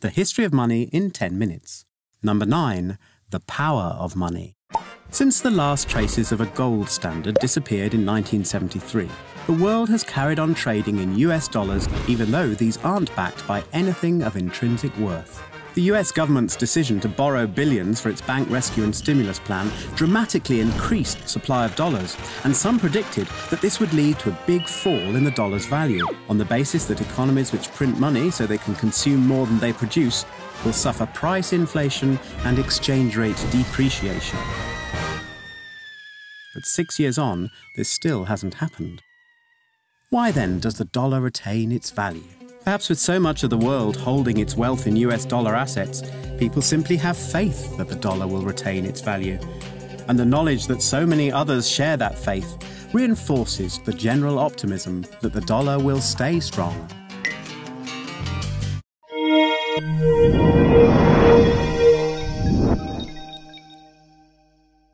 The History of Money in 10 Minutes. Number 9. The Power of Money. Since the last traces of a gold standard disappeared in 1973, the world has carried on trading in US dollars even though these aren't backed by anything of intrinsic worth. The US government's decision to borrow billions for its bank rescue and stimulus plan dramatically increased supply of dollars, and some predicted that this would lead to a big fall in the dollar's value, on the basis that economies which print money so they can consume more than they produce will suffer price inflation and exchange rate depreciation. But six years on, this still hasn't happened. Why then does the dollar retain its value? Perhaps with so much of the world holding its wealth in US dollar assets, people simply have faith that the dollar will retain its value. And the knowledge that so many others share that faith reinforces the general optimism that the dollar will stay strong.